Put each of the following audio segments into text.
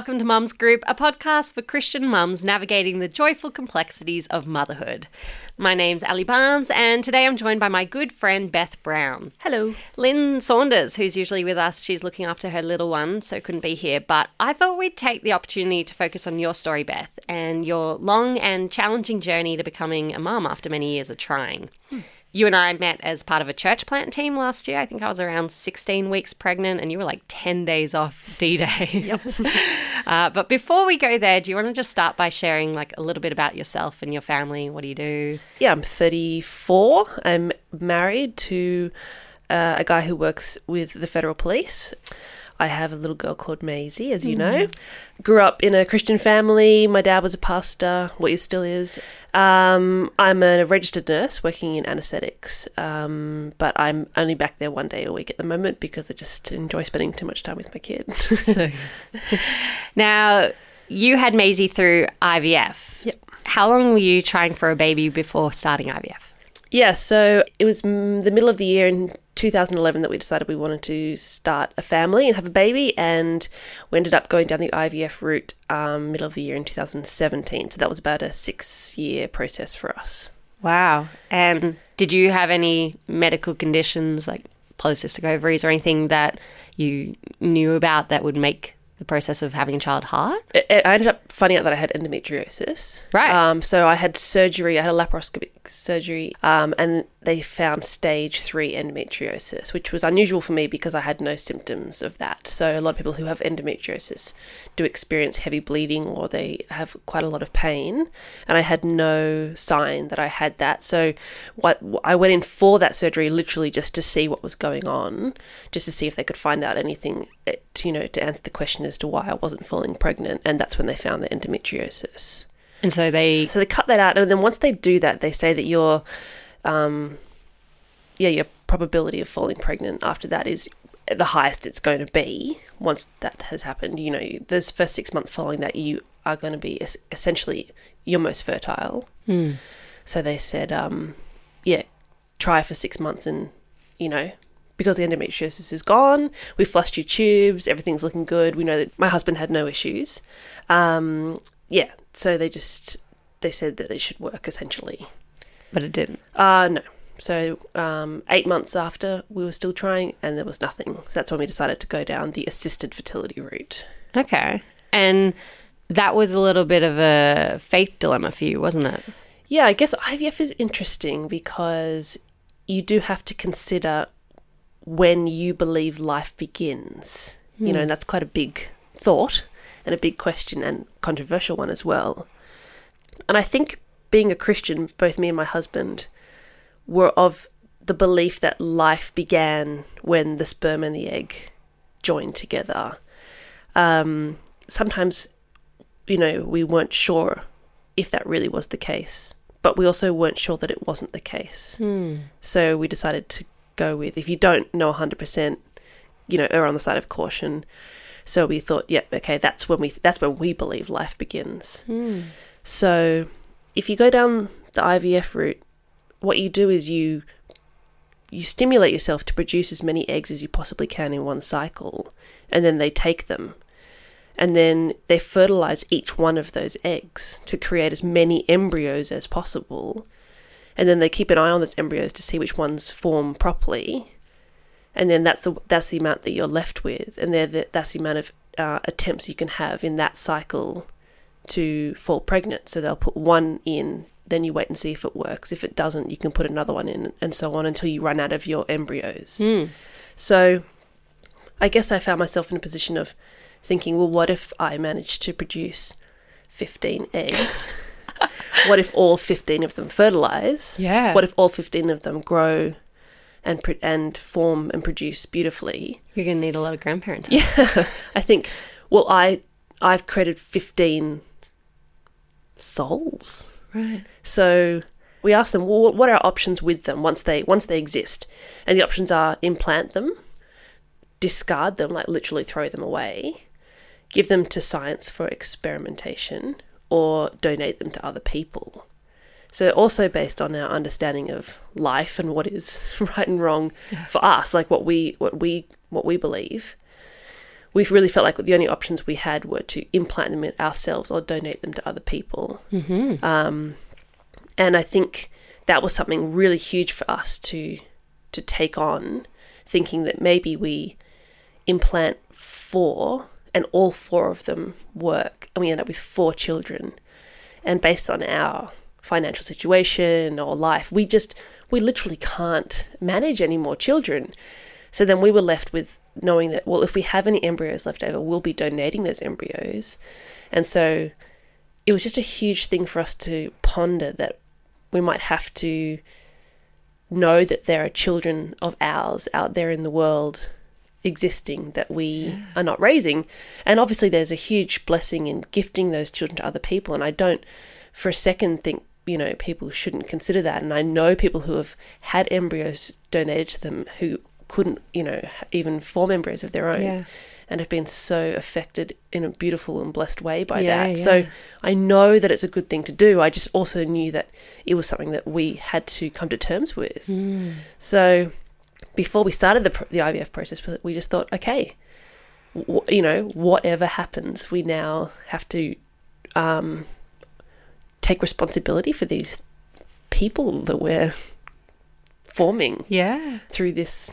welcome to Mums Group, a podcast for Christian mums navigating the joyful complexities of motherhood. My name's Ali Barnes, and today I'm joined by my good friend Beth Brown. Hello. Lynn Saunders, who's usually with us, she's looking after her little one, so couldn't be here. But I thought we'd take the opportunity to focus on your story, Beth, and your long and challenging journey to becoming a mum after many years of trying. Hmm you and I met as part of a church plant team last year. I think I was around 16 weeks pregnant, and you were like 10 days off D Day. Yep. uh, but before we go there, do you want to just start by sharing like a little bit about yourself and your family? What do you do? Yeah, I'm 34. I'm married to uh, a guy who works with the federal police. I have a little girl called Maisie, as you know. Mm-hmm. Grew up in a Christian family. My dad was a pastor, what he still is. Um, I'm a registered nurse working in anaesthetics, um, but I'm only back there one day a week at the moment because I just enjoy spending too much time with my kid. so, now you had Maisie through IVF. Yep. How long were you trying for a baby before starting IVF? Yeah, so it was the middle of the year in 2011 that we decided we wanted to start a family and have a baby, and we ended up going down the IVF route um, middle of the year in 2017. So that was about a six year process for us. Wow. And did you have any medical conditions like polycystic ovaries or anything that you knew about that would make the process of having a child hard? I ended up finding out that I had endometriosis. Right. Um, so I had surgery. I had a laparoscopic surgery, um, and they found stage three endometriosis, which was unusual for me because I had no symptoms of that. So a lot of people who have endometriosis do experience heavy bleeding or they have quite a lot of pain, and I had no sign that I had that. So what I went in for that surgery literally just to see what was going on, just to see if they could find out anything, to, eh, you know, to answer the question as to why I wasn't falling pregnant, and that's when they found the endometriosis. And so they so they cut that out, and then once they do that, they say that your, um, yeah, your probability of falling pregnant after that is the highest it's going to be. Once that has happened, you know, those first six months following that, you are going to be essentially your most fertile. Mm. So they said, um, yeah, try for six months, and you know, because the endometriosis is gone, we flushed your tubes, everything's looking good. We know that my husband had no issues. Um, yeah, so they just they said that it should work essentially. But it didn't. Uh no. So um, eight months after, we were still trying, and there was nothing. So that's when we decided to go down the assisted fertility route. Okay, and that was a little bit of a faith dilemma for you, wasn't it? Yeah, I guess IVF is interesting because you do have to consider when you believe life begins. Mm. You know, hmm. and that's quite a big thought and a big question and controversial one as well. And I think being a Christian, both me and my husband were of the belief that life began when the sperm and the egg joined together. Um, sometimes, you know, we weren't sure if that really was the case, but we also weren't sure that it wasn't the case. Mm. So we decided to go with if you don't know 100%, you know, err on the side of caution so we thought, yep, yeah, okay, that's when we that's when we believe life begins. Mm. So if you go down the IVF route, what you do is you you stimulate yourself to produce as many eggs as you possibly can in one cycle, and then they take them. And then they fertilize each one of those eggs to create as many embryos as possible. And then they keep an eye on those embryos to see which ones form properly and then that's the that's the amount that you're left with, and the, that's the amount of uh, attempts you can have in that cycle to fall pregnant. So they'll put one in, then you wait and see if it works. If it doesn't, you can put another one in, and so on until you run out of your embryos. Mm. So I guess I found myself in a position of thinking, well, what if I managed to produce 15 eggs? what if all 15 of them fertilize? Yeah. What if all 15 of them grow and and form and produce beautifully. You're going to need a lot of grandparents. Yeah, I think. Well, I I've created fifteen souls. Right. So we ask them, well, what are our options with them once they once they exist? And the options are implant them, discard them, like literally throw them away, give them to science for experimentation, or donate them to other people. So also based on our understanding of life and what is right and wrong yeah. for us, like what we what we what we believe, we really felt like the only options we had were to implant them ourselves or donate them to other people. Mm-hmm. Um, and I think that was something really huge for us to to take on, thinking that maybe we implant four and all four of them work, and we end up with four children. And based on our financial situation or life, we just we literally can't manage any more children. So then we were left with knowing that well, if we have any embryos left over, we'll be donating those embryos, and so it was just a huge thing for us to ponder that we might have to know that there are children of ours out there in the world existing that we yeah. are not raising. And obviously, there's a huge blessing in gifting those children to other people. And I don't for a second think, you know, people shouldn't consider that. And I know people who have had embryos donated to them who couldn't, you know, even form embryos of their own. Yeah. And have been so affected in a beautiful and blessed way by yeah, that. So I know that it's a good thing to do. I just also knew that it was something that we had to come to terms with. Mm. So before we started the, the IVF process, we just thought, okay, w- you know, whatever happens, we now have to um, take responsibility for these people that we're forming. Yeah. Through this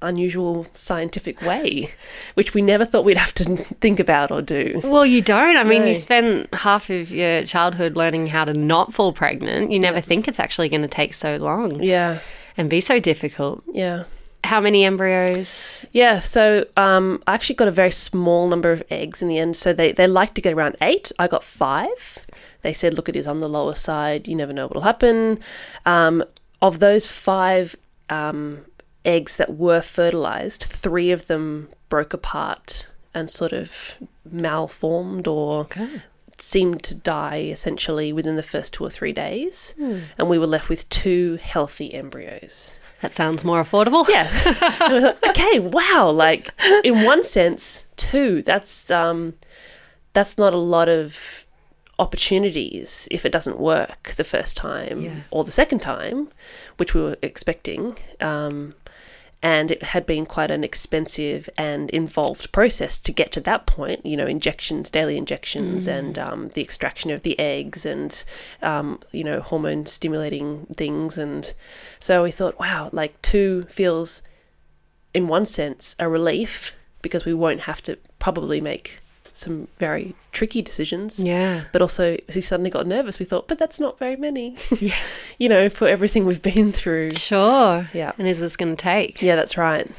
unusual scientific way, which we never thought we'd have to think about or do. Well, you don't. I mean, no. you spend half of your childhood learning how to not fall pregnant. You never yeah. think it's actually going to take so long. Yeah and be so difficult. Yeah. How many embryos? Yeah, so um, I actually got a very small number of eggs in the end. So they, they like to get around eight. I got five. They said, look, it is on the lower side. You never know what will happen. Um, of those five um, eggs that were fertilized, three of them broke apart and sort of malformed or okay seemed to die essentially within the first two or three days, mm. and we were left with two healthy embryos. That sounds more affordable. Yeah. okay. Wow. Like in one sense, two. That's um, that's not a lot of opportunities if it doesn't work the first time yeah. or the second time, which we were expecting. Um, and it had been quite an expensive and involved process to get to that point. You know, injections, daily injections, mm. and um, the extraction of the eggs, and um, you know, hormone stimulating things. And so we thought, wow, like two feels, in one sense, a relief because we won't have to probably make some very tricky decisions. Yeah. But also, he suddenly got nervous, we thought, but that's not very many. Yeah. you know, for everything we've been through. Sure. Yeah. And is this going to take? Yeah, that's right.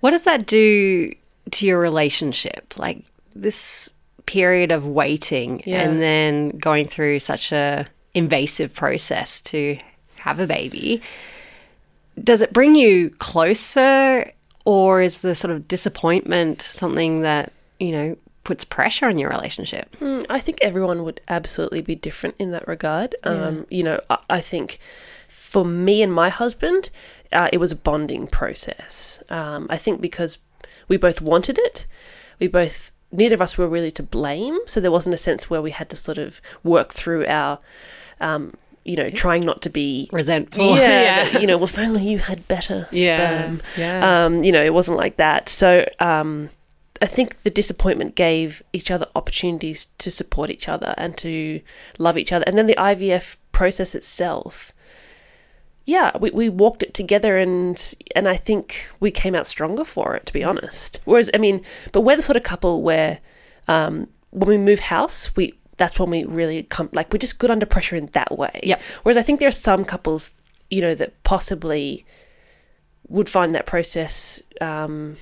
What does that do to your relationship? Like this period of waiting yeah. and then going through such a invasive process to have a baby. Does it bring you closer or is the sort of disappointment something that you know, puts pressure on your relationship. Mm, I think everyone would absolutely be different in that regard. Yeah. Um, you know, I, I, think for me and my husband, uh, it was a bonding process. Um, I think because we both wanted it, we both neither of us were really to blame, so there wasn't a sense where we had to sort of work through our. Um, you know, trying not to be resentful. Yeah, yeah. you know, well, if only you had better yeah, sperm. Yeah. Um, you know, it wasn't like that. So, um, I think the disappointment gave each other opportunities to support each other and to love each other. And then the IVF process itself, yeah, we, we walked it together and and I think we came out stronger for it, to be honest. Whereas, I mean, but we're the sort of couple where um, when we move house, we that's when we really come like we're just good under pressure in that way. Yeah. Whereas I think there are some couples, you know, that possibly would find that process um,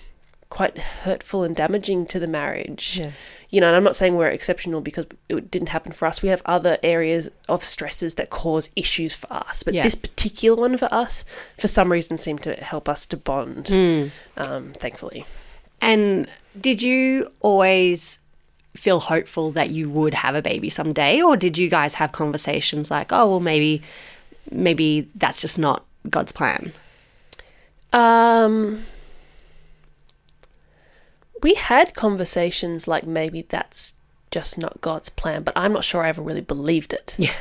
quite hurtful and damaging to the marriage. Yeah. You know, and I'm not saying we're exceptional because it didn't happen for us. We have other areas of stresses that cause issues for us, but yeah. this particular one for us, for some reason, seemed to help us to bond. Mm. Um, thankfully. And did you always feel hopeful that you would have a baby someday, or did you guys have conversations like, "Oh, well, maybe, maybe that's just not God's plan"? Um we had conversations like maybe that's just not God's plan, but I'm not sure I ever really believed it. Yeah.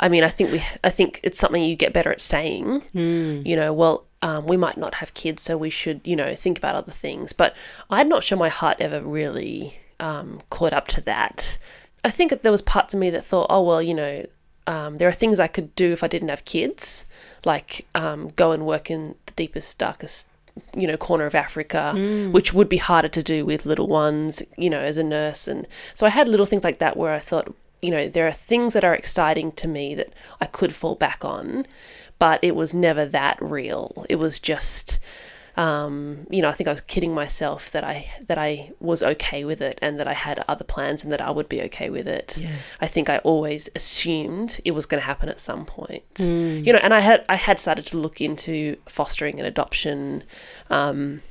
I mean, I think we, I think it's something you get better at saying. Mm. You know, well, um, we might not have kids, so we should, you know, think about other things. But I'm not sure my heart ever really um, caught up to that. I think that there was parts of me that thought, oh well, you know, um, there are things I could do if I didn't have kids, like um, go and work in the deepest, darkest, you know, corner of Africa, mm. which would be harder to do with little ones, you know, as a nurse. And so I had little things like that where I thought, you know, there are things that are exciting to me that I could fall back on, but it was never that real. It was just, um, you know, I think I was kidding myself that I that I was okay with it and that I had other plans and that I would be okay with it. Yeah. I think I always assumed it was going to happen at some point. You know, and I had I had started to look into fostering and adoption. Um,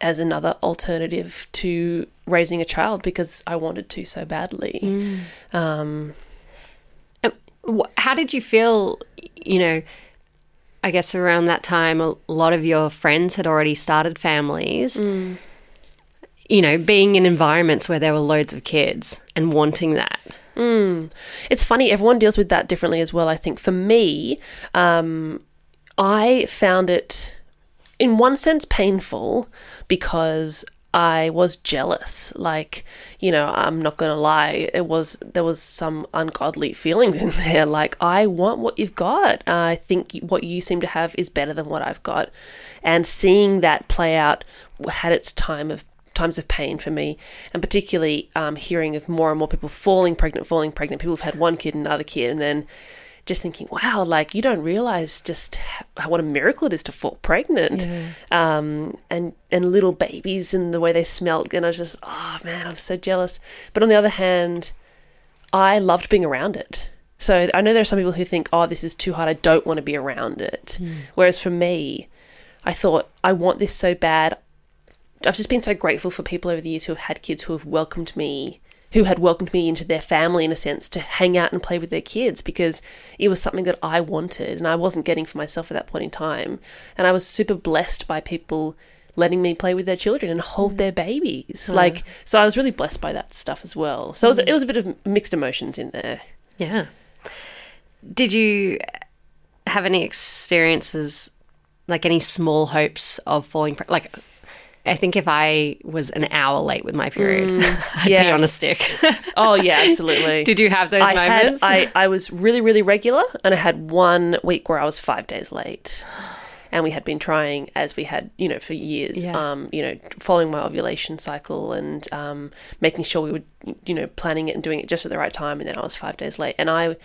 as another alternative to raising a child because I wanted to so badly. Um, How did you feel, you know, I guess around that time, a lot of your friends had already started families. You know, being in environments where there were loads of kids and wanting that. it's funny, everyone deals with that differently as well. I think for me, um, I found it in one sense painful because I was jealous. Like, you know, I'm not gonna lie, it was there was some ungodly feelings in there. Like, I want what you've got. I think what you seem to have is better than what I've got, and seeing that play out had its time of times of pain for me, and particularly um, hearing of more and more people falling pregnant, falling pregnant. People have had one kid, and another kid, and then just thinking, wow, like you don't realize just how, what a miracle it is to fall pregnant, um, and and little babies and the way they smelt, and I was just, oh man, I'm so jealous. But on the other hand, I loved being around it. So I know there are some people who think, oh, this is too hard. I don't want to be around it. Whereas for me, I thought, I want this so bad. I've just been so grateful for people over the years who have had kids who have welcomed me, who had welcomed me into their family in a sense to hang out and play with their kids because it was something that I wanted and I wasn't getting for myself at that point in time. And I was super blessed by people letting me play with their children and hold mm. their babies. Like, so I was really blessed by that stuff as well. So it was, mm. it was a bit of mixed emotions in there. Yeah. Did you have any experiences, like any small hopes of falling? Pre- like, I think if I was an hour late with my period, mm, I'd be on a stick. Oh, yeah, absolutely. Did you have those I had, moments? I, I was really, really regular, and I had one week where I was five days late. And we had been trying, as we had, you know, for years, Yeah. um, you know, following my ovulation cycle and um, making sure we were, you know, planning it and doing it just at the right time. And then I was five days late. And I,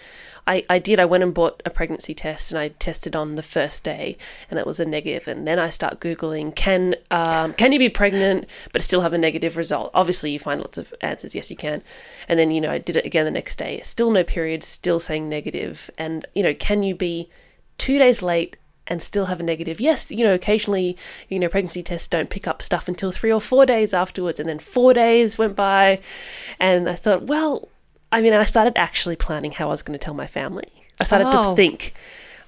I, I did. I went and bought a pregnancy test, and I tested on the first day, and it was a negative. And then I start googling, can um, can you be pregnant but still have a negative result? Obviously, you find lots of answers. Yes, you can. And then you know, I did it again the next day. Still no period. Still saying negative. And you know, can you be two days late? And still have a negative. Yes, you know, occasionally, you know, pregnancy tests don't pick up stuff until three or four days afterwards. And then four days went by. And I thought, well, I mean, I started actually planning how I was going to tell my family. I started Oh. to think,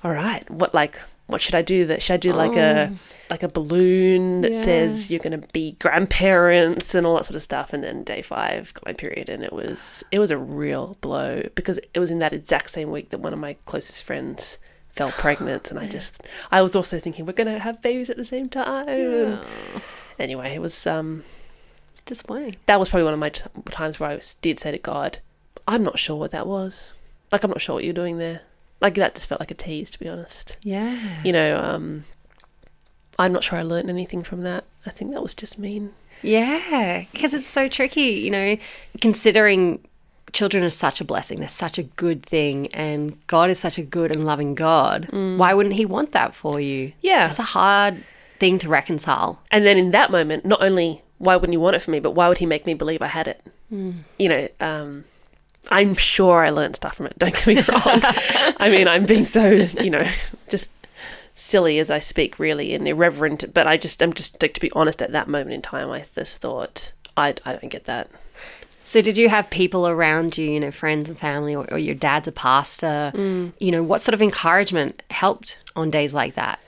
all right, what like what should I do? That should I do like a oh. like a balloon that Yeah. says you're going to be grandparents and all that sort of stuff? And then day five got my period, and it was it was a real blow because it was in that exact same week that one of my closest friends fell pregnant, and I just I was also thinking we're going to have babies at the same time. And anyway, it was um Disappointing. that was probably one of my t- times where I was, did say to God, I'm not sure what that was. Like, I'm not sure what you're doing there. Like, that just felt like a tease, to be honest. Yeah. You know, um, I'm not sure I learned anything from that. I think that was just mean. Yeah, because it's so tricky, you know, considering children are such a blessing. They're such a good thing, and God is such a good and loving God. Why wouldn't He want that for you? Yeah. That's a hard thing to reconcile. And then in that moment, not only why wouldn't you want it for me, but why would he make me believe I had it? You know, um, I'm sure I learned stuff from it. Don't get me wrong. I mean, I'm being so, you know, just silly as I speak, really, and irreverent. But I just, I'm just, like, to be honest, at that moment in time, I just thought, I, I don't get that. So, did you have people around you, you know, friends and family, or, or your dad's a pastor? You know, what sort of encouragement helped on days like that?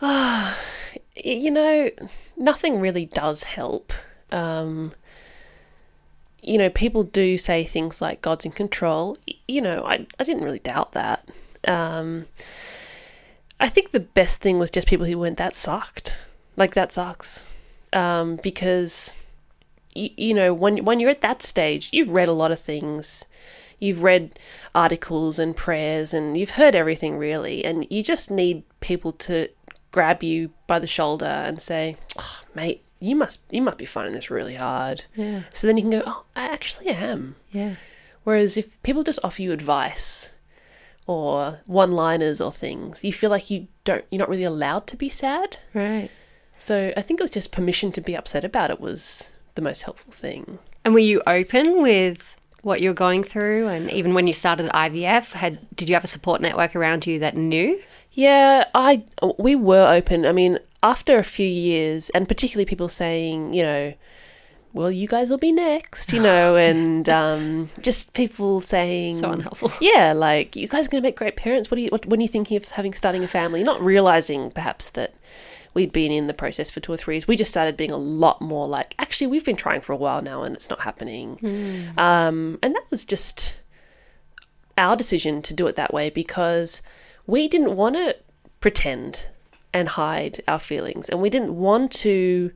You know, nothing really does help. Um, you know, people do say things like God's in control. You know, I, I didn't really doubt that. Um, I think the best thing was just people who went, that sucked. Like, that sucks. Um, because, you, you know, when, when you're at that stage, you've read a lot of things. You've read articles and prayers and you've heard everything really. And you just need people to grab you by the shoulder and say, oh, mate, you must you must be finding this really hard. Yeah. So then you can go, oh, I actually am. Yeah. Whereas if people just offer you advice or one-liners or things, you feel like you don't you're not really allowed to be sad. Right. So I think it was just permission to be upset about it was the most helpful thing. And were you open with what you're going through and even when you started IVF, had did you have a support network around you that knew? Yeah, I we were open. I mean, after a few years, and particularly people saying, you know, well, you guys will be next, you know, and um, just people saying So unhelpful. Yeah, like you guys are going to make great parents. What are you? What, when are you thinking of having starting a family? Not realizing perhaps that we'd been in the process for two or three years. We just started being a lot more like, actually, we've been trying for a while now, and it's not happening. Um, and that was just our decision to do it that way because we didn't want to pretend and hide our feelings, and we didn't want to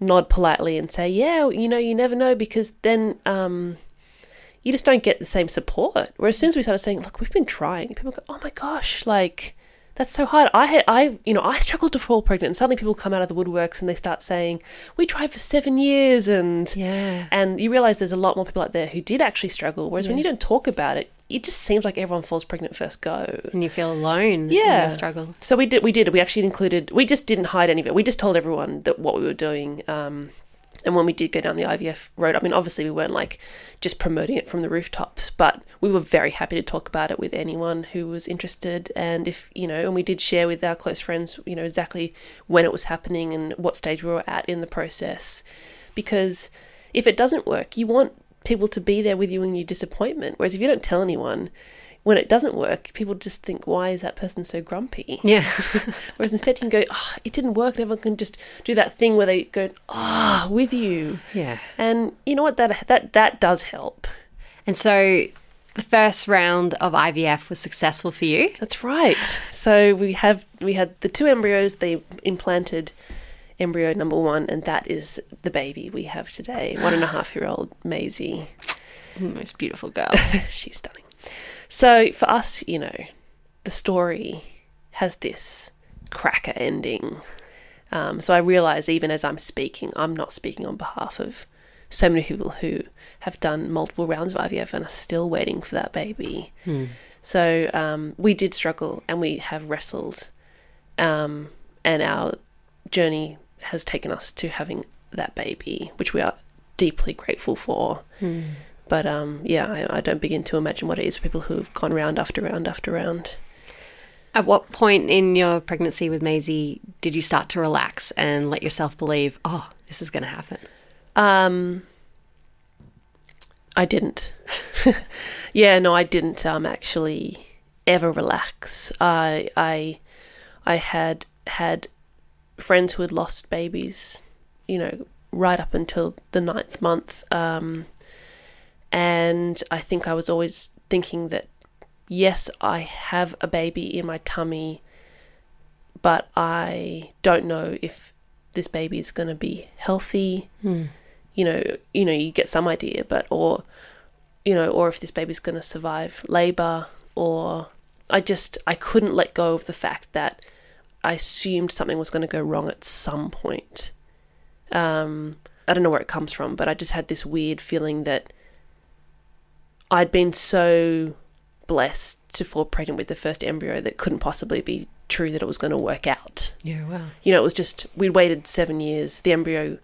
nod politely and say, "Yeah, you know, you never know," because then um, you just don't get the same support. Whereas as soon as we started saying, "Look, we've been trying," people go, "Oh my gosh, like." That's so hard. I had, I, you know, I struggled to fall pregnant, and suddenly people come out of the woodworks and they start saying, "We tried for seven years," and Yeah. and you realize there's a lot more people out there who did actually struggle. Whereas when you don't talk about it, it just seems like everyone falls pregnant first go. And you feel alone in Yeah. your struggle. So we did. We did. We actually included. We just didn't hide any of it. We just told everyone that what we were doing. Um, and when we did go down the IVF road, I mean, obviously we weren't like just promoting it from the rooftops, but we were very happy to talk about it with anyone who was interested. And if you know, and we did share with our close friends, you know, exactly when it was happening and what stage we were at in the process, because if it doesn't work, you want people to be there with you in your disappointment. Whereas if you don't tell anyone, when it doesn't work, people just think, why is that person so grumpy? Yeah. Whereas instead you can go, oh, it didn't work. And everyone can just do that thing where they go, ah, with you. yeah. And you know what? That that that does help. And so the first round of IVF was successful for you. That's right. So we have we had the two embryos. They implanted embryo number one, and that is the baby we have today. One and a half year old Maisie. Most beautiful girl. She's stunning. So for us, you know, the story has this cracker ending. Um, so I realize even as I'm speaking, I'm not speaking on behalf of so many people who have done multiple rounds of IVF and are still waiting for that baby. So um, we did struggle and we have wrestled, um, and our journey has taken us to having that baby, which we are deeply grateful for. But um, yeah, I, I don't begin to imagine what it is for people who have gone round after round after round. At what point in your pregnancy with Maisie did you start to relax and let yourself believe, oh, this is going to happen? Um, I didn't. yeah, no, I didn't um, actually ever relax. I, I, I had had friends who had lost babies, you know, right up until the ninth month. Um, and I think I was always thinking that, yes, I have a baby in my tummy, but I don't know if this baby is going to be healthy you know, you know, you get some idea, but or you know, or if this baby's going to survive labor, or I just I couldn't let go of the fact that I assumed something was going to go wrong at some point. Um, I don't know where it comes from, but I just had this weird feeling that I'd been so blessed to fall pregnant with the first embryo that couldn't possibly be true that it was going to work out. Yeah, wow. You know, it was just we'd waited seven years. The embryo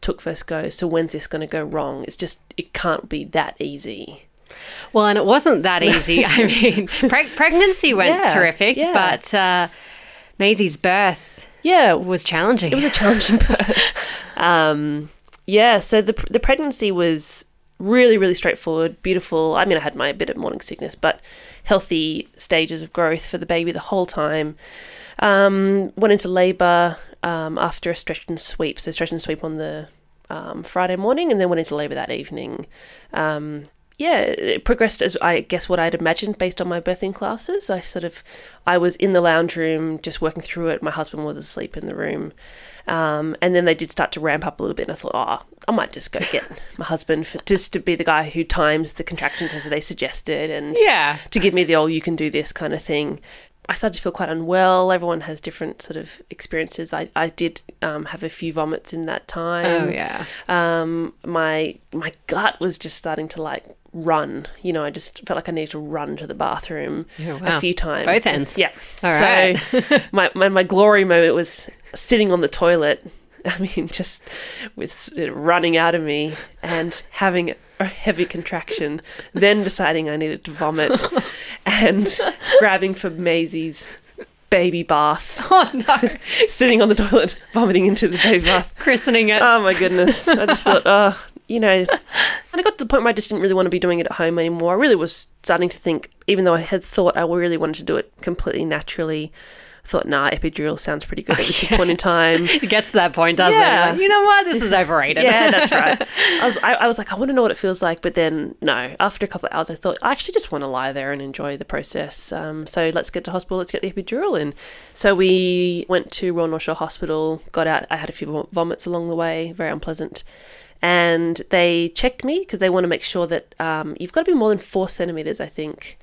took first go. So when's this going to go wrong? It's just it can't be that easy. Well, and it wasn't that easy. I mean, preg- pregnancy went Yeah, terrific, yeah. but uh, Maisie's birth Yeah, was challenging. it was a challenging birth. um, yeah, so the the pregnancy was really really straightforward, beautiful. I mean, I had my bit of morning sickness, but healthy stages of growth for the baby the whole time. Um, went into labour um, after a stretch and sweep, so stretch and sweep on the um, Friday morning, and then went into labour that evening. Um, yeah, it progressed as I guess what I'd imagined based on my birthing classes. I sort of, I was in the lounge room just working through it. My husband was asleep in the room. Um, and then they did start to ramp up a little bit. And I thought, oh, I might just go get my husband for, just to be the guy who times the contractions as they suggested and Yeah. to give me the, oh, you can do this kind of thing. I started to feel quite unwell. Everyone has different sort of experiences. I, I did um, have a few vomits in that time Oh, yeah. um, my my gut was just starting to like run. You know, I just felt like I needed to run to the bathroom Yeah, wow. a few times. Both ends. Yeah. All so right. my, my my glory moment was sitting on the toilet. I mean, just with running out of me and having a heavy contraction, then deciding I needed to vomit, and grabbing for Maisie's baby bath, Oh, no. sitting on the toilet, vomiting into the baby bath. Christening it. Oh my goodness. I just thought, oh, you know. And I got to the point where I just didn't really want to be doing it at home anymore. I really was starting to think, even though I had thought I really wanted to do it completely naturally, I thought, nah, epidural sounds pretty good at this point in time. It gets to that point, doesn't Yeah. it? You know what? This is overrated. Yeah, that's right. I was, I, I was like, I want to know what it feels like, but then no. After a couple of hours, I thought I actually just want to lie there and enjoy the process. Um, so let's get to hospital. Let's get the epidural in. So we went to Royal North Shore Hospital. Got out. I had a few vomits along the way, very unpleasant. And they checked me because they want to make sure that um, you've got to be more than four centimeters. I think.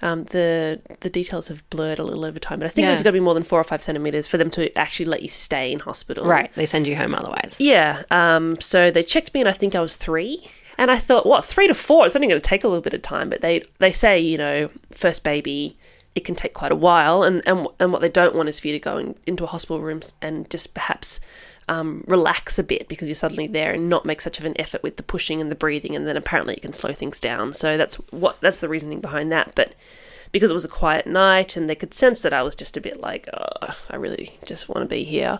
Um, the the details have blurred a little over time, but I think Yeah. there's got to be more than four or five centimeters for them to actually let you stay in hospital. Right. They send you home otherwise. Yeah. Um, so they checked me, and I think I was three. And I thought, what, three to four? It's only going to take a little bit of time. But they they say, you know, first baby, it can take quite a while. And and, and what they don't want is for you to go in, into a hospital room and just perhaps um, relax a bit because you're suddenly there and not make such of an effort with the pushing and the breathing. And then apparently it can slow things down. So that's what that's the reasoning behind that. But because it was a quiet night and they could sense that I was just a bit like, oh, I really just want to be here.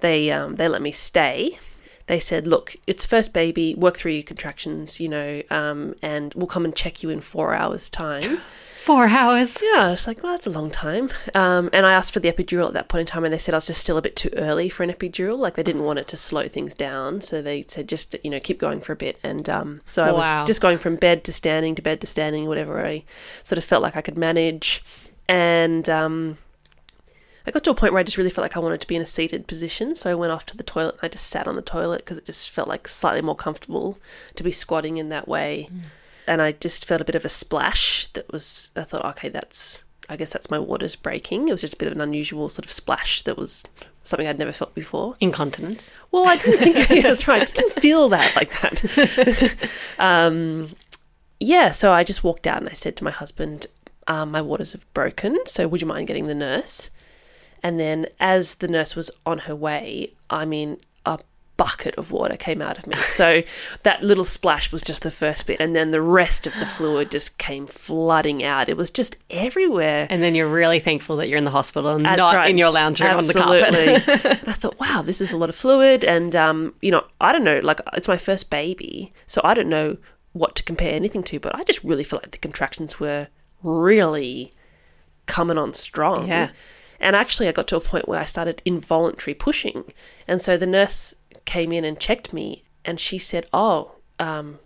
They um, they let me stay. They said, look, it's first baby, work through your contractions, you know, um, and we'll come and check you in four hours' time. Four hours. Yeah, I was like, well, that's a long time. Um, and I asked for the epidural at that point in time, and they said I was just still a bit too early for an epidural. Like they didn't want it to slow things down, so they said just you know keep going for a bit. And um, so I Wow. was just going from bed to standing to bed to standing, whatever I sort of felt like I could manage. And um, I got to a point where I just really felt like I wanted to be in a seated position, so I went off to the toilet. and I just sat on the toilet because it just felt like slightly more comfortable to be squatting in that way. And I just felt a bit of a splash that was. I thought, okay, that's. I guess that's my waters breaking. It was just a bit of an unusual sort of splash that was something I'd never felt before. Incontinence. Well, I didn't think yeah, that's right. I just didn't feel that like that. um, yeah, so I just walked out and I said to my husband, um, "My waters have broken. So would you mind getting the nurse?" And then, as the nurse was on her way, I mean, bucket of water came out of me. So that little splash was just the first bit, and then the rest of the fluid just came flooding out. It was just everywhere. And then you're really thankful that you're in the hospital and That's not right. in your lounge room on the carpet. and I thought, wow, this is a lot of fluid. And, um, you know, I don't know, like, it's my first baby, so I don't know what to compare anything to, but I just really feel like the contractions were really coming on strong. Yeah. And actually, I got to a point where I started involuntary pushing. And so the nurse came in and checked me, and she said, oh, um,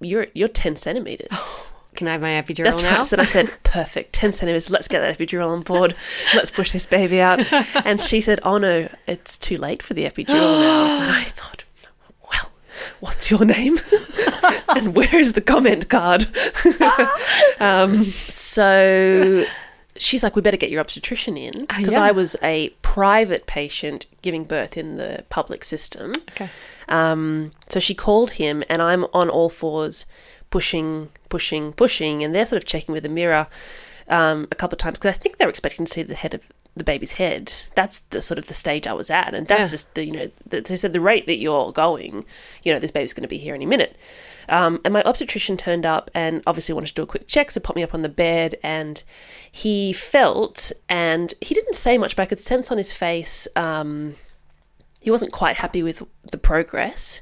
you're, you're 10 centimeters. Can I have my epidural That's now? right. So I said, perfect, 10 centimeters. Let's get that epidural on board. Let's push this baby out. And she said, oh no, it's too late for the epidural now. And I thought, well, what's your name? and where is the comment card? um, so she's like, we better get your obstetrician in. Because yeah. I was a private patient giving birth in the public system. Okay. Um, so she called him, and I'm on all fours, pushing, pushing, pushing, and they're sort of checking with a mirror um, a couple of times because I think they're expecting to see the head of the baby's head. That's the sort of the stage I was at, and that's Yeah. just the you know the, they said the rate that you're going, you know, this baby's going to be here any minute. Um, and my obstetrician turned up and obviously wanted to do a quick check, so put me up on the bed, and he felt, and he didn't say much, but I could sense on his face. Um, he wasn't quite happy with the progress.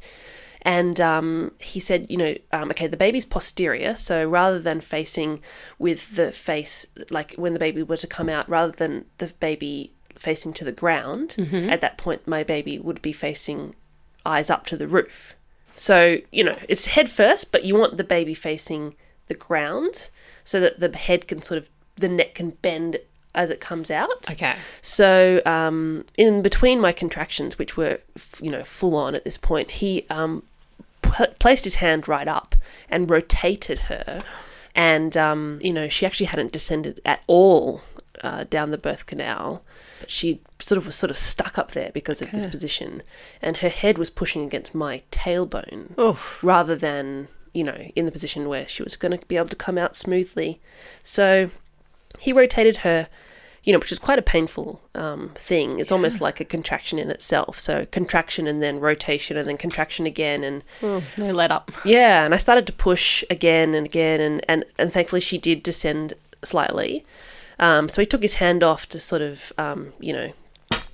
And um, he said, you know, um, okay, the baby's posterior. So rather than facing with the face, like when the baby were to come out, rather than the baby facing to the ground, at that point, my baby would be facing eyes up to the roof. So, you know, it's head first, but you want the baby facing the ground so that the head can sort of, the neck can bend as it comes out. Okay. So, um, in between my contractions, which were, you know, full on at this point, he um, p- placed his hand right up and rotated her. And, um, you know, she actually hadn't descended at all uh, down the birth canal. But she sort of was sort of stuck up there because of this position. And her head was pushing against my tailbone Oof. rather than, you know, in the position where she was going to be able to come out smoothly. So he rotated her, you know, which is quite a painful um, thing. It's almost like a contraction in itself. So contraction and then rotation and then contraction again. And No let up. yeah, and I started to push again and again. And, and, and thankfully she did descend slightly. Um, so he took his hand off to sort of, um, you know,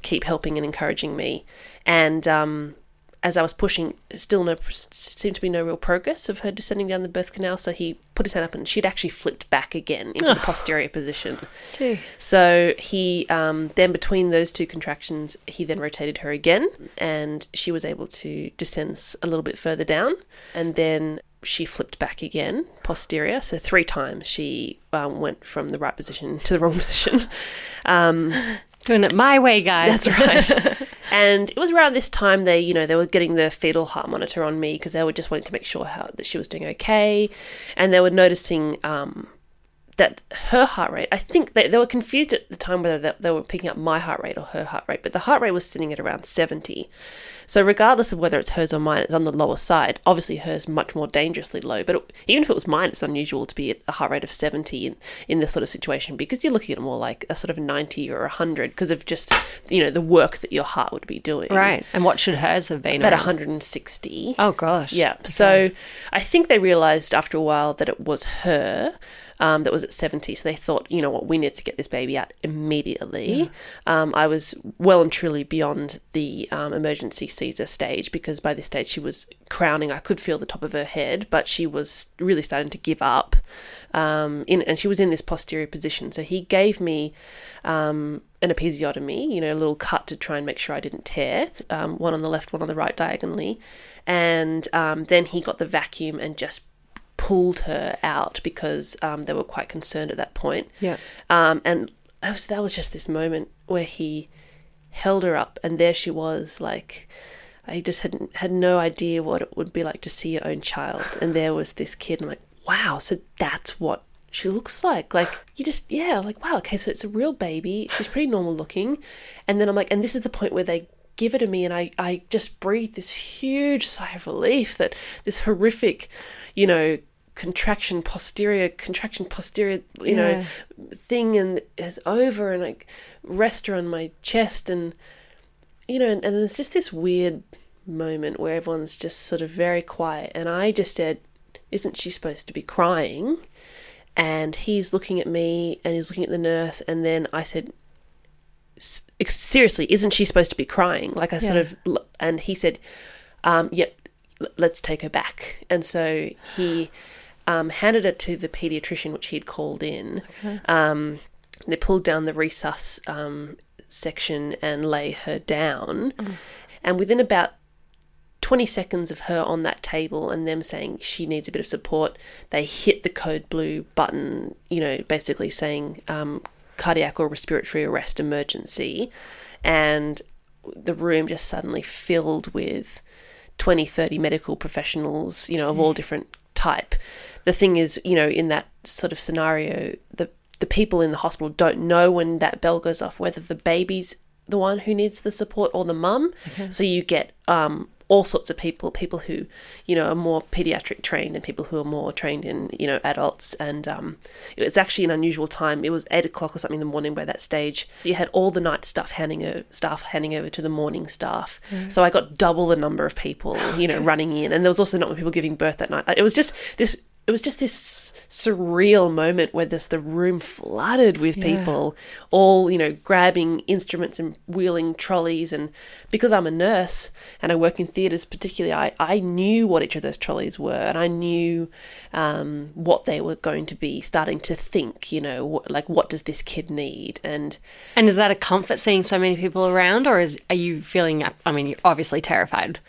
keep helping and encouraging me. And um, as I was pushing, still no seemed to be no real progress of her descending down the birth canal. So he put his hand up, and she'd actually flipped back again into the posterior position. Gee. So he um, then between those two contractions, he then rotated her again, and she was able to descend a little bit further down, and then she flipped back again posterior. So three times she um, went from the right position to the wrong position. Um, Doing it my way, guys. that's right. and it was around this time they, you know, they were getting the fetal heart monitor on me because they were just wanting to make sure how that she was doing okay, and they were noticing um, that her heart rate. I think they, they were confused at the time whether they, they were picking up my heart rate or her heart rate, but the heart rate was sitting at around seventy. So regardless of whether it's hers or mine, it's on the lower side. Obviously, hers much more dangerously low. But it, even if it was mine, it's unusual to be at a heart rate of seventy in, in this sort of situation because you're looking at more like a sort of ninety or hundred because of just you know the work that your heart would be doing. Right. And what should hers have been? About around? 160. Oh gosh. Yeah. So I think they realized after a while that it was her um, that was at 70. So they thought, you know what, we need to get this baby out immediately. Um, I was well and truly beyond the um, emergency Caesar stage because by this stage she was crowning. I could feel the top of her head, but she was really starting to give up. Um, in, and she was in this posterior position. So he gave me um, an episiotomy, you know, a little cut to try and make sure I didn't tear, um, one on the left, one on the right diagonally. And um, then he got the vacuum and just pulled her out because um, they were quite concerned at that point. Yeah. Um, and that was, that was just this moment where he held her up, and there she was, like. I just had had no idea what it would be like to see your own child, and there was this kid. And I'm like, wow, so that's what she looks like. Like you just yeah, like wow, okay, so it's a real baby. She's pretty normal looking, and then I'm like, and this is the point where they give it to me, and I I just breathe this huge sigh of relief that this horrific, you know, contraction posterior contraction posterior you know thing and is over and like rest her on my chest and you know and, and there's just this weird moment where everyone's just sort of very quiet and i just said isn't she supposed to be crying? And he's looking at me and he's looking at the nurse and then i said "S- seriously isn't she supposed to be crying? Like i sort of and he said um yep let's take her back. And so he um, handed it to the pediatrician which he'd called in. Um, they pulled down the resus um, section and lay her down. And within about 20 seconds of her on that table and them saying she needs a bit of support, they hit the code blue button, you know, basically saying um, cardiac or respiratory arrest emergency. And the room just suddenly filled with 20, 30 medical professionals, you know, of all different type. The thing is, you know, in that sort of scenario, the the people in the hospital don't know when that bell goes off whether the baby's the one who needs the support or the mum. So you get um, all sorts of people, people who, you know, are more pediatric trained and people who are more trained in, you know, adults. And um, it was actually an unusual time. It was eight o'clock or something in the morning by that stage. You had all the night stuff handing o- staff handing over to the morning staff. So I got double the number of people, you know, running in. And there was also not many people giving birth that night. It was just this it was just this surreal moment where this the room flooded with Yeah. people all you know grabbing instruments and wheeling trolleys and because i'm a nurse and i work in theatres particularly i, I knew what each of those trolleys were and i knew um, what they were going to be starting to think you know what, like what does this kid need and And is that a comfort seeing so many people around, or is are you feeling? I mean, you're obviously terrified.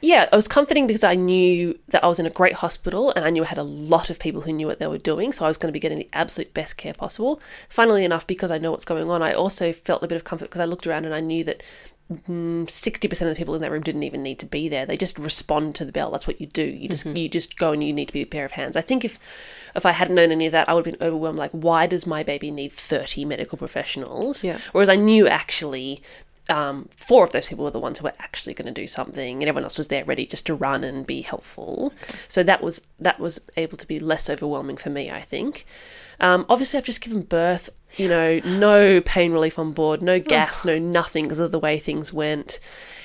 Yeah, it was comforting because I knew that I was in a great hospital and I knew I had a lot of people who knew what they were doing. So I was going to be getting the absolute best care possible. Funnily enough, because I know what's going on, I also felt a bit of comfort because I looked around and I knew that mm, sixty percent of the people in that room didn't even need to be there. They just respond to the bell. That's what you do. You just you just go and you need to be a pair of hands. I think if if I hadn't known any of that, I would have been overwhelmed. Like, why does my baby need thirty medical professionals? Yeah. Whereas I knew actually. Um, four of those people were the ones who were actually going to do something, and everyone else was there ready just to run and be helpful. So that was that was able to be less overwhelming for me, I think. Um, obviously, I've just given birth. You know, no pain relief on board, no gas, no nothing because of the way things went,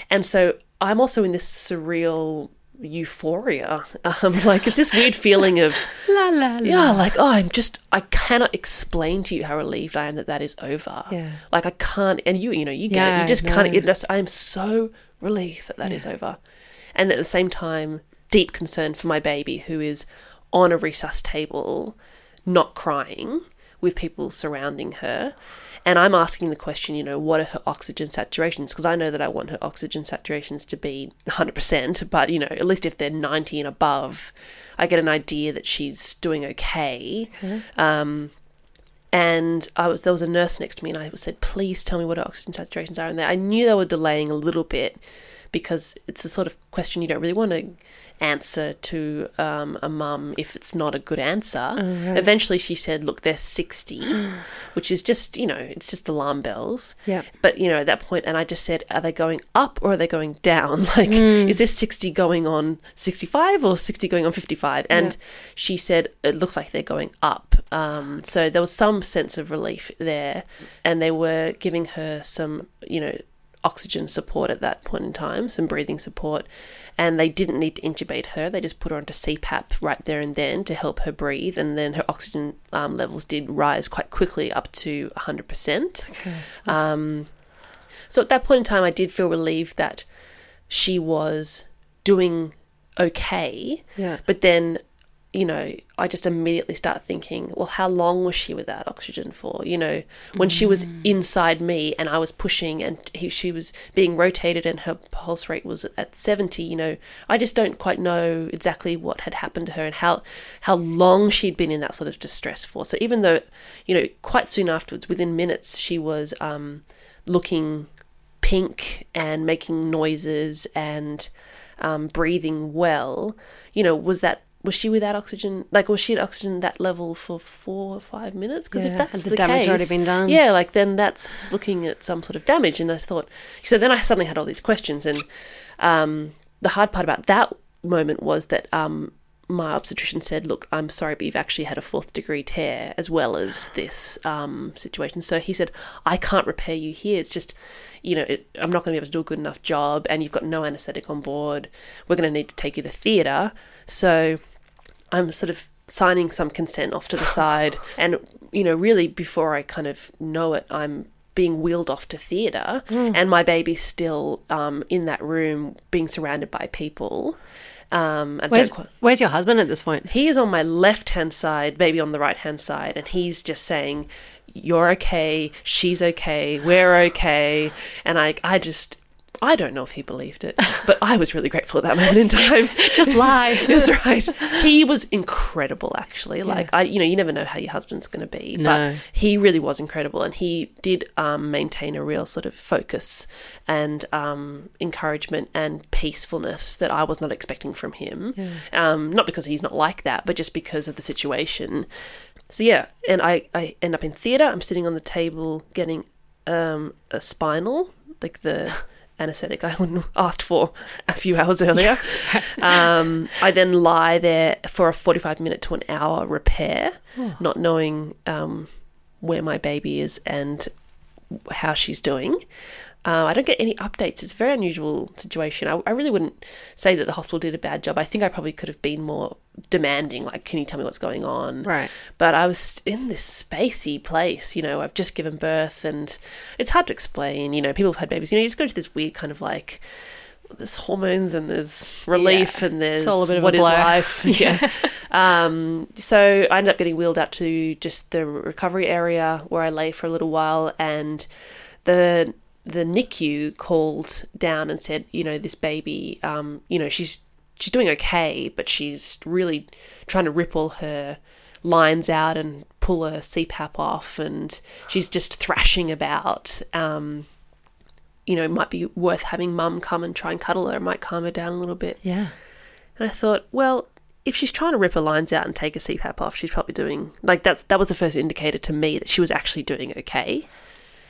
and so I'm also in this surreal euphoria. Um, like it's this weird feeling of La la la. yeah, like oh, I'm just I cannot explain to you how relieved I am that that is over. Yeah. like I can't, and you you know you get Yeah, it. You just no. can't. It just I am so relieved that that is over, and at the same time, deep concern for my baby who is on a resus table, not crying, with people surrounding her. And I'm asking the question, you know, what are her oxygen saturations? Because I know that I want her oxygen saturations to be 100%, but, you know, at least if they're 90 and above, I get an idea that she's doing okay. Um, and I was there was a nurse next to me, and I said, "Please tell me what her oxygen saturations are." And they, I knew they were delaying a little bit because it's the sort of question you don't really want to answer to um, a mum if it's not a good answer. Eventually, she said, "Look, they're 60, which is just you know, it's just alarm bells." Yeah. But you know, at that point, and I just said, "Are they going up or are they going down? Like, is this 60 going on 65 or 60 going on 55?" And Yeah. she said, "It looks like they're going up." Um, so there was some sense of relief there, and they were giving her some, you know, oxygen support at that point in time, some breathing support, and they didn't need to intubate her. They just put her onto CPAP right there and then to help her breathe, and then her oxygen um, levels did rise quite quickly up to 100%. Um, so at that point in time, I did feel relieved that she was doing okay. Yeah. But then, you know, I just immediately start thinking, well, how long was she without oxygen for? You know, when she was inside me and I was pushing and he, she was being rotated and her pulse rate was at 70, you know, I just don't quite know exactly what had happened to her and how, how long she'd been in that sort of distress for. So even though, you know, quite soon afterwards, within minutes, she was um, looking pink and making noises and um, breathing well, you know, was that was she without oxygen? Like, was she at oxygen that level for four or five minutes? Because Yeah, if that's the the, damage case, already been done? yeah, like then that's looking at some sort of damage. And I thought, so then I suddenly had all these questions, and um, the hard part about that moment was that um, my obstetrician said, "Look, I'm sorry, but you've actually had a fourth degree tear as well as this um, situation." So he said, "I can't repair you here. It's just, you know, it, I'm not going to be able to do a good enough job, and you've got no anaesthetic on board. We're going to need to take you to theatre." So I'm sort of signing some consent off to the side, and you know, really before I kind of know it, I'm being wheeled off to theatre, and my baby's still um, in that room, being surrounded by people. Um, Where's, quite- where's your husband at this point? he is on my left hand side, baby on the right hand side, and he's just saying, "You're okay, she's okay, we're okay," and I, I just. I don't know if he believed it, but I was really grateful at that moment in time. Just lie. That's right. He was incredible, actually. Like I, you know, you never know how your husband's going to be, No. but he really was incredible, and he did um, maintain a real sort of focus and um, encouragement and peacefulness that I was not expecting from him. Um, not because he's not like that, but just because of the situation. So yeah, and I, I end up in theatre. I'm sitting on the table getting um, a spinal, like the anesthetic I asked for a few hours earlier. um, I then lie there for a 45 minute to an hour repair, not knowing um, where my baby is and how she's doing. Uh, I don't get any updates. It's a very unusual situation. I, I really wouldn't say that the hospital did a bad job. I think I probably could have been more demanding, like, can you tell me what's going on? Right. But I was in this spacey place, you know, I've just given birth and it's hard to explain. You know, people have had babies, you know, you just go to this weird kind of like, there's hormones and there's relief Yeah. and there's all a bit of a what is life. Yeah. um, so I ended up getting wheeled out to just the recovery area where I lay for a little while and the the NICU called down and said, you know, this baby, um, you know, she's she's doing okay, but she's really trying to rip all her lines out and pull her CPAP off, and she's just thrashing about. Um, you know, it might be worth having mum come and try and cuddle her. It might calm her down a little bit. Yeah. And I thought, well, if she's trying to rip her lines out and take a CPAP off, she's probably doing like that's that was the first indicator to me that she was actually doing okay.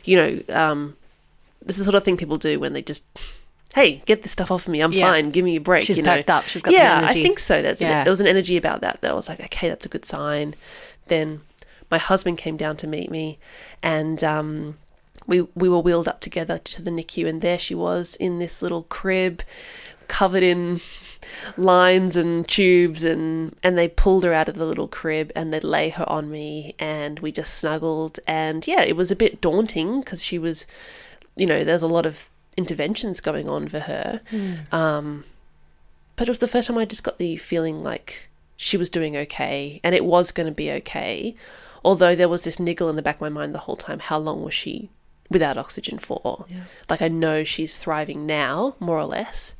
You know, um, this is the sort of thing people do when they just, hey, get this stuff off me. I'm Yeah. fine. Give me a break. She's you know? up. She's got yeah, some energy. I think so. That's Yeah. there was an energy about that that I was like, okay, that's a good sign. Then my husband came down to meet me, and um, we we were wheeled up together to the NICU, and there she was in this little crib, covered in lines and tubes, and and they pulled her out of the little crib and they'd lay her on me, and we just snuggled, and yeah, it was a bit daunting because she was, you know, there's a lot of interventions going on for her. Um, but it was the first time I just got the feeling like she was doing okay and it was going to be okay. Although there was this niggle in the back of my mind the whole time how long was she without oxygen for? Yeah. Like, I know she's thriving now, more or less,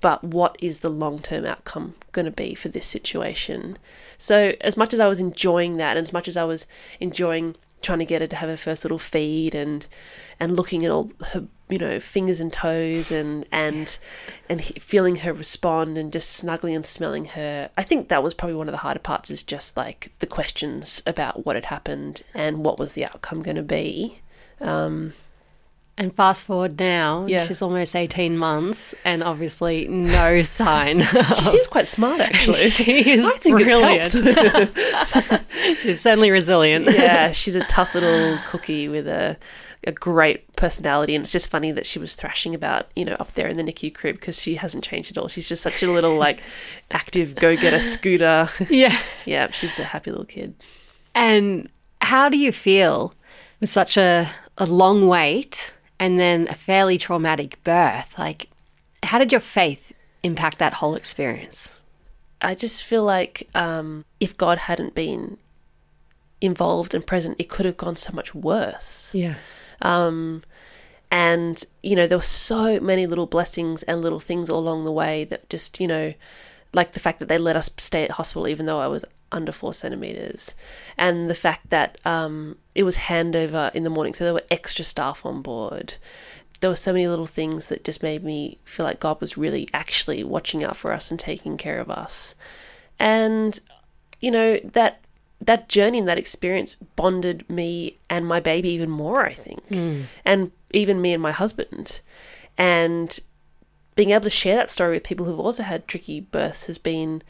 but what is the long term outcome going to be for this situation? So, as much as I was enjoying that, and as much as I was enjoying trying to get her to have her first little feed and and looking at all her you know fingers and toes and and and feeling her respond and just snuggling and smelling her. I think that was probably one of the harder parts is just like the questions about what had happened and what was the outcome going to be. Um And fast forward now, Yeah. she's almost 18 months and obviously no sign. she seems quite smart actually she is I think brilliant. she's certainly resilient. yeah, she's a tough little cookie with a a great personality, and it's just funny that she was thrashing about, you know, up there in the NICU crib because she hasn't changed at all. She's just such a little like active go get a scooter. yeah. yeah, she's a happy little kid. And how do you feel with such a, a long wait and then a fairly traumatic birth? Like, how did your faith impact that whole experience? I just feel like um, if God hadn't been involved and present, it could have gone so much worse. Yeah. Um, and you know there were so many little blessings and little things all along the way that just you know like the fact that they let us stay at hospital even though i was under four centimeters. And the fact that um, it was handover in the morning so there were extra staff on board. There were so many little things that just made me feel like god was really actually watching out for us and taking care of us. And you know that that journey and that experience bonded me and my baby even more i think. And even me and my husband. And being able to share that story with people who've also had tricky births has been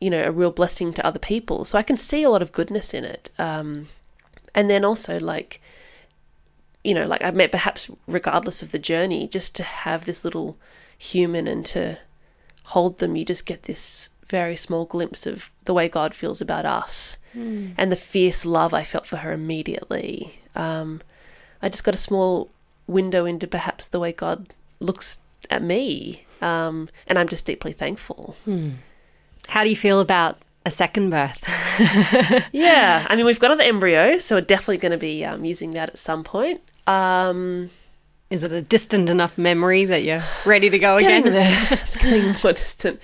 you know a real blessing to other people. So i can see a lot of goodness in it. Um, and then also like you know like i met perhaps regardless of the journey just to have this little human and to hold them you just get this very small glimpse of the way god feels about us and the fierce love i felt for her immediately. Um, i just got a small window into perhaps the way god looks at me. Um, and i'm just deeply thankful How do you feel about a second birth? yeah i mean we've got another embryo so we're definitely going to be um, using that at some point um, Is it a distant enough memory that you're ready to go again? there. it's getting more distant.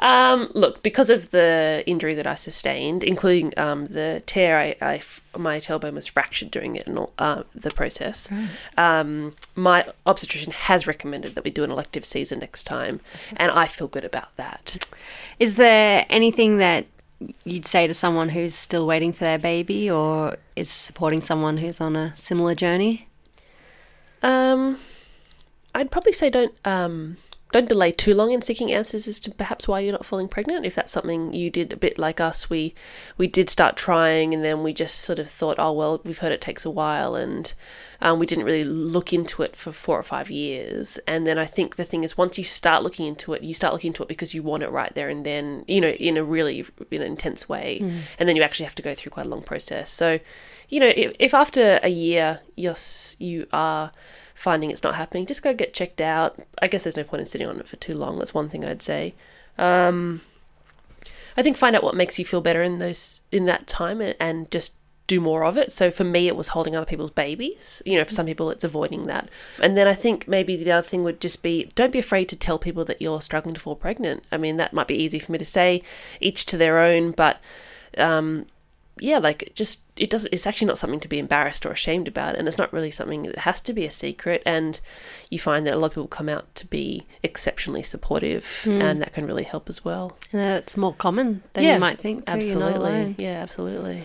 Um, look, because of the injury that I sustained, including um, the tear, I my tailbone was fractured during it and all, uh, the process. Um, my obstetrician has recommended that we do an elective Caesar next time, and I feel good about that. Is there anything that you'd say to someone who's still waiting for their baby or is supporting someone who's on a similar journey? Um, I'd probably say don't um, don't delay too long in seeking answers as to perhaps why you're not falling pregnant. If that's something you did a bit like us, we we did start trying, and then we just sort of thought, oh well, we've heard it takes a while, and um, we didn't really look into it for four or five years. And then I think the thing is, once you start looking into it, you start looking into it because you want it right there and then, you know, in a really in an intense way, and then you actually have to go through quite a long process. So, you know, if, if after a year you're you are finding it's not happening, just go get checked out. I guess there's no point in sitting on it for too long. That's one thing I'd say. Um, I think find out what makes you feel better in those in that time, and, and just do more of it. So for me, it was holding other people's babies. You know, for some people, it's avoiding that. And then I think maybe the other thing would just be don't be afraid to tell people that you're struggling to fall pregnant. I mean, that might be easy for me to say, each to their own, but um, yeah, like just it doesn't. It's actually not something to be embarrassed or ashamed about, and it's not really something that has to be a secret. And you find that a lot of people come out to be exceptionally supportive, and that can really help as well. And that it's more common than Yeah, you might think. Too. Absolutely, yeah, absolutely.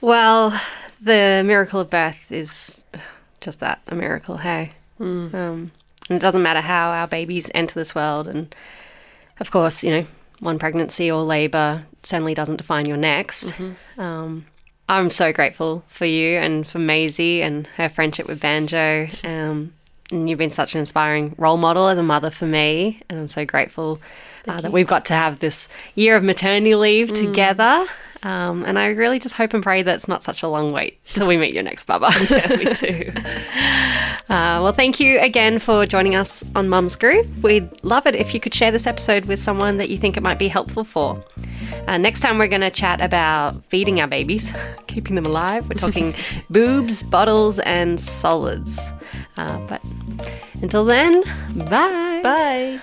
Well, the miracle of birth is just that a miracle, hey? Mm. Um, and it doesn't matter how our babies enter this world. And of course, you know, one pregnancy or labor certainly doesn't define your next. Um, I'm so grateful for you and for Maisie and her friendship with Banjo. Um, and you've been such an inspiring role model as a mother for me. And I'm so grateful uh, that we've got to have this year of maternity leave together. Um, and I really just hope and pray that it's not such a long wait till we meet your next bubba. Yeah, me too. Uh, well, thank you again for joining us on Mum's Group. We'd love it if you could share this episode with someone that you think it might be helpful for. Uh, next time, we're going to chat about feeding our babies, keeping them alive. We're talking boobs, bottles, and solids. Uh, but until then, bye. Bye.